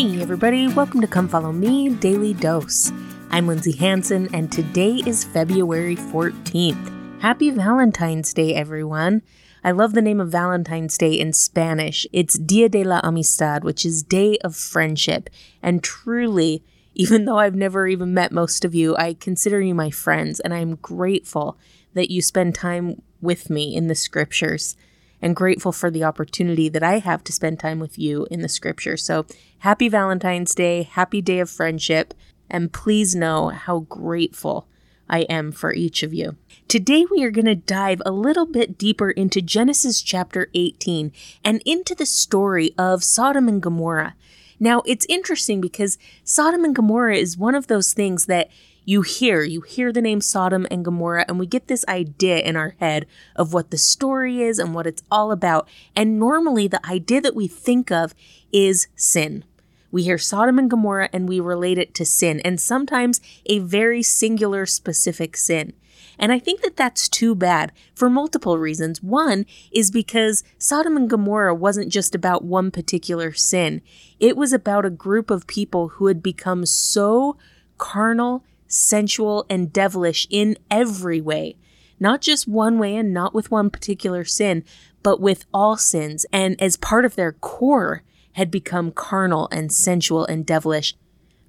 Hey, everybody, welcome to Come Follow Me Daily Dose. I'm Lindsay Hanson, and today is February 14th. Happy Valentine's Day, everyone. I love the name of Valentine's Day in Spanish. It's Dia de la Amistad, which is Day of Friendship. And truly, even though I've never even met most of you, I consider you my friends, and I'm grateful that you spend time with me in the scriptures and grateful for the opportunity that I have to spend time with you in the scripture. So, happy Valentine's Day, happy day of friendship, and please know how grateful I am for each of you. Today, we are going to dive a little bit deeper into Genesis chapter 18 and into the story of Sodom and Gomorrah. Now, it's interesting because Sodom and Gomorrah is one of those things that you hear, you hear the name Sodom and Gomorrah, and we get this idea in our head of what the story is and what it's all about. And normally, the idea that we think of is sin. We hear Sodom and Gomorrah and we relate it to sin, and sometimes a very singular, specific sin. And I think that that's too bad for multiple reasons. One is because Sodom and Gomorrah wasn't just about one particular sin, it was about a group of people who had become so carnal sensual, and devilish in every way. Not just one way and not with one particular sin, but with all sins, and as part of their core had become carnal and sensual and devilish,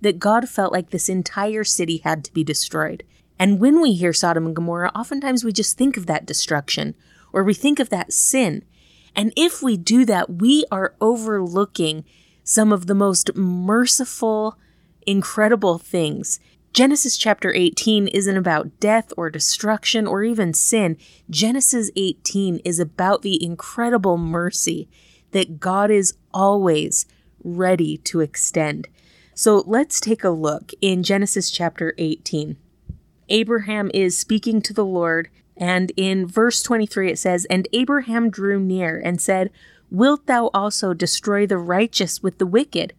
that God felt like this entire city had to be destroyed. And when we hear Sodom and Gomorrah, oftentimes we just think of that destruction, or we think of that sin. And if we do that, we are overlooking some of the most merciful, incredible things Genesis chapter 18 isn't about death or destruction or even sin. Genesis 18 is about the incredible mercy that God is always ready to extend. So let's take a look in Genesis chapter 18. Abraham is speaking to the Lord, and in verse 23 it says, And Abraham drew near and said, Wilt thou also destroy the righteous with the wicked?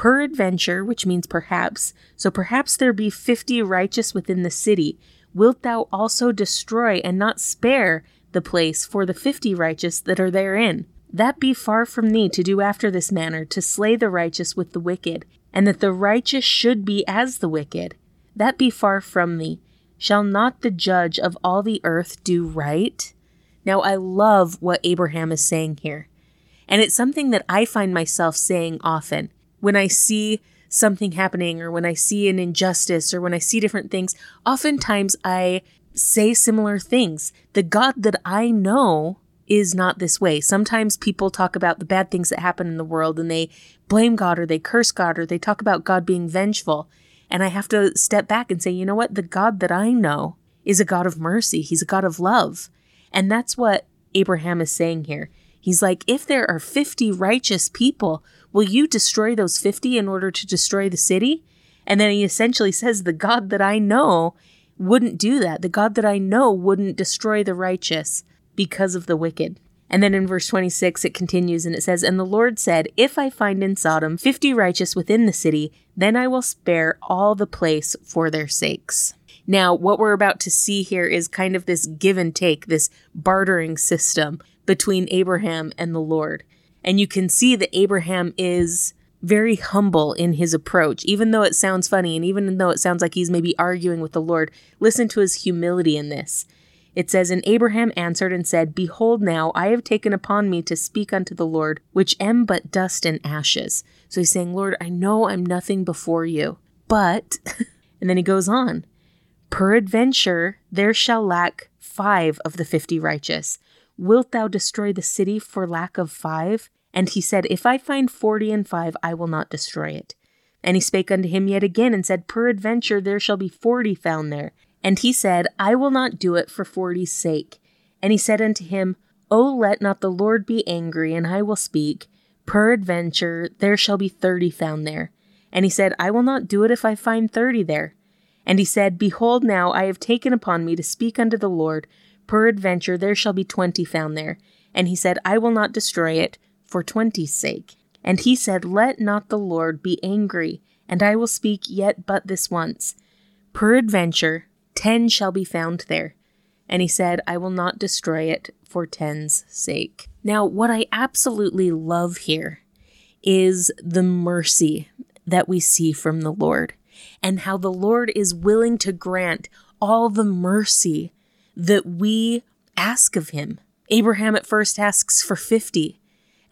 Peradventure, which means perhaps, so perhaps there be fifty righteous within the city. Wilt thou also destroy and not spare the place for the fifty righteous that are therein? That be far from thee to do after this manner, to slay the righteous with the wicked, and that the righteous should be as the wicked. That be far from thee. Shall not the judge of all the earth do right? Now, I love what Abraham is saying here. And it's something that I find myself saying often when I see something happening or when I see an injustice or when I see different things, oftentimes I say similar things. The God that I know is not this way. Sometimes people talk about the bad things that happen in the world and they blame God or they curse God or they talk about God being vengeful. And I have to step back and say, you know what? The God that I know is a God of mercy. He's a God of love. And that's what Abraham is saying here. He's like, if there are 50 righteous people Will you destroy those 50 in order to destroy the city? And then he essentially says, The God that I know wouldn't do that. The God that I know wouldn't destroy the righteous because of the wicked. And then in verse 26, it continues and it says, And the Lord said, If I find in Sodom fifty righteous within the city, then I will spare all the place for their sakes. Now, what we're about to see here is kind of this give and take, this bartering system between Abraham and the Lord. And you can see that Abraham is very humble in his approach, even though it sounds funny and even though it sounds like he's maybe arguing with the Lord. Listen to his humility in this. It says, And Abraham answered and said, Behold, now I have taken upon me to speak unto the Lord, which am but dust and ashes. So he's saying, Lord, I know I'm nothing before you, but, and then he goes on, Peradventure there shall lack five of the fifty righteous. Wilt thou destroy the city for lack of five? And he said, If I find forty and five, I will not destroy it. And he spake unto him yet again, and said, Peradventure there shall be forty found there. And he said, I will not do it for forty's sake. And he said unto him, O let not the Lord be angry, and I will speak. Peradventure there shall be thirty found there. And he said, I will not do it if I find thirty there. And he said, Behold, now I have taken upon me to speak unto the Lord, Peradventure there shall be twenty found there. And he said, I will not destroy it for twenty's sake. And he said, Let not the Lord be angry, and I will speak yet but this once. Peradventure ten shall be found there. And he said, I will not destroy it for ten's sake. Now, what I absolutely love here is the mercy that we see from the Lord and how the Lord is willing to grant all the mercy that we ask of him. Abraham at first asks for 50,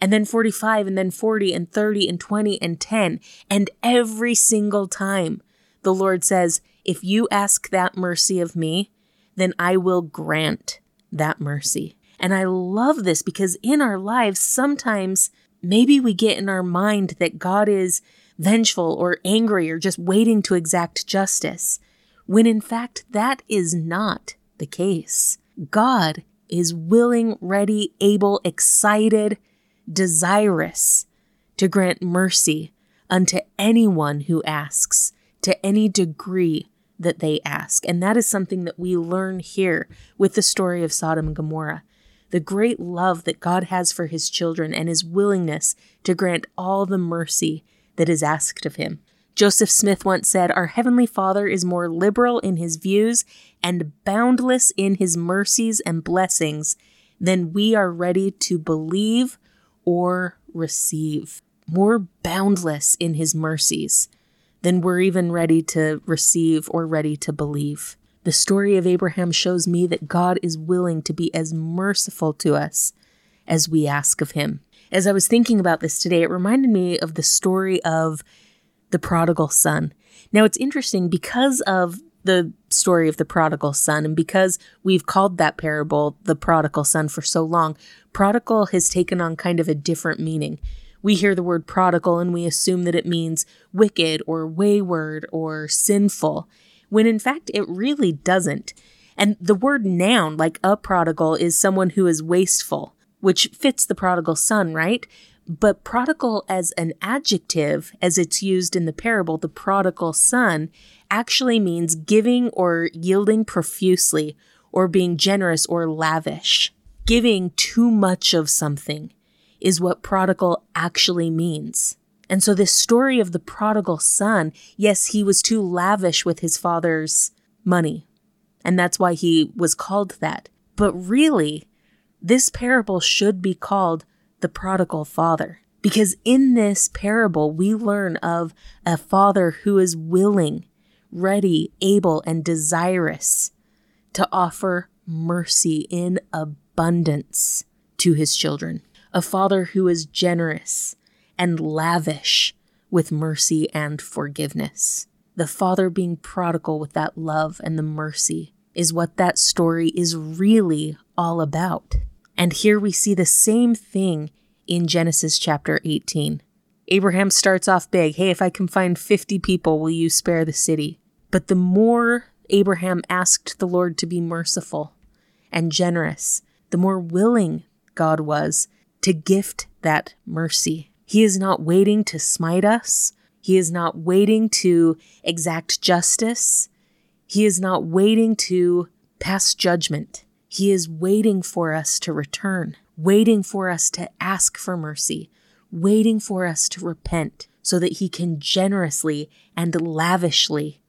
and then 45, and then 40, and 30, and 20, and 10. And every single time the Lord says, If you ask that mercy of me, then I will grant that mercy. And I love this because in our lives, sometimes maybe we get in our mind that God is vengeful or angry or just waiting to exact justice, when in fact that is not the case. God is willing, ready, able, excited, desirous to grant mercy unto anyone who asks, to any degree that they ask. And that is something that we learn here with the story of Sodom and Gomorrah. The great love that God has for his children and his willingness to grant all the mercy that is asked of him. Joseph Smith once said, Our Heavenly Father is more liberal in his views and boundless in his mercies and blessings than we are ready to believe or receive. More boundless in his mercies than we're even ready to receive or ready to believe. The story of Abraham shows me that God is willing to be as merciful to us as we ask of him. As I was thinking about this today, it reminded me of the story of the prodigal son. Now, it's interesting because of the story of the prodigal son, and because we've called that parable the prodigal son for so long, prodigal has taken on kind of a different meaning. We hear the word prodigal and we assume that it means wicked or wayward or sinful, when in fact it really doesn't. And the word noun, like a prodigal, is someone who is wasteful, which fits the prodigal son, right? But prodigal as an adjective, as it's used in the parable, the prodigal son, actually means giving or yielding profusely, or being generous or lavish. Giving too much of something is what prodigal actually means. And so, this story of the prodigal son, yes, he was too lavish with his father's money. And that's why he was called that. But really, this parable should be called the prodigal father. Because in this parable, we learn of a father who is willing, ready, able, and desirous to offer mercy in abundance to his children a father who is generous and lavish with mercy and forgiveness. The father being prodigal with that love and the mercy is what that story is really all about. And here we see the same thing in Genesis chapter 18. Abraham starts off big hey, if I can find 50 people, will you spare the city? But the more Abraham asked the Lord to be merciful and generous, the more willing God was to gift that mercy. He is not waiting to smite us. He is not waiting to exact justice. He is not waiting to pass judgment. He is waiting for us to return, waiting for us to ask for mercy, waiting for us to repent so that he can generously and lavishly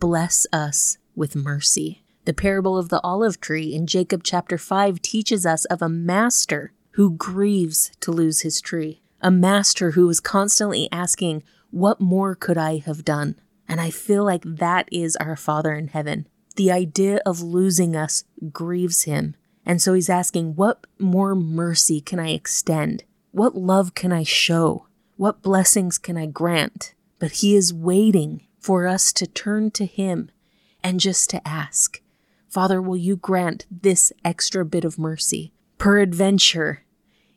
bless us with mercy. The parable of the olive tree in Jacob chapter 5 teaches us of a master who grieves to lose his tree, a master who is constantly asking, What more could I have done? And I feel like that is our Father in heaven. The idea of losing us grieves him. And so he's asking, What more mercy can I extend? What love can I show? What blessings can I grant? But he is waiting for us to turn to him and just to ask, Father, will you grant this extra bit of mercy? Peradventure,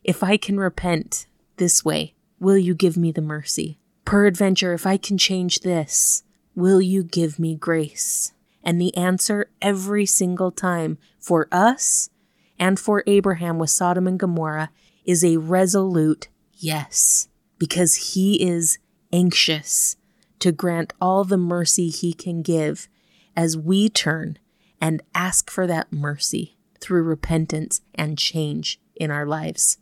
if I can repent this way, will you give me the mercy? Peradventure, if I can change this, will you give me grace? And the answer every single time for us and for Abraham with Sodom and Gomorrah is a resolute yes, because he is anxious to grant all the mercy he can give as we turn and ask for that mercy through repentance and change in our lives.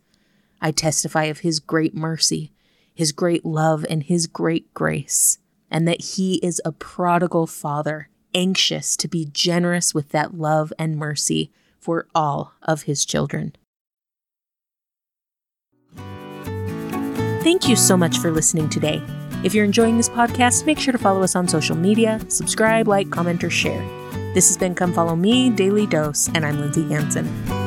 I testify of His great mercy, His great love, and His great grace, and that He is a prodigal Father, anxious to be generous with that love and mercy for all of His children. Thank you so much for listening today. If you're enjoying this podcast, make sure to follow us on social media, subscribe, like, comment, or share. This has been Come Follow Me, Daily Dose, and I'm Lindsay Hanson.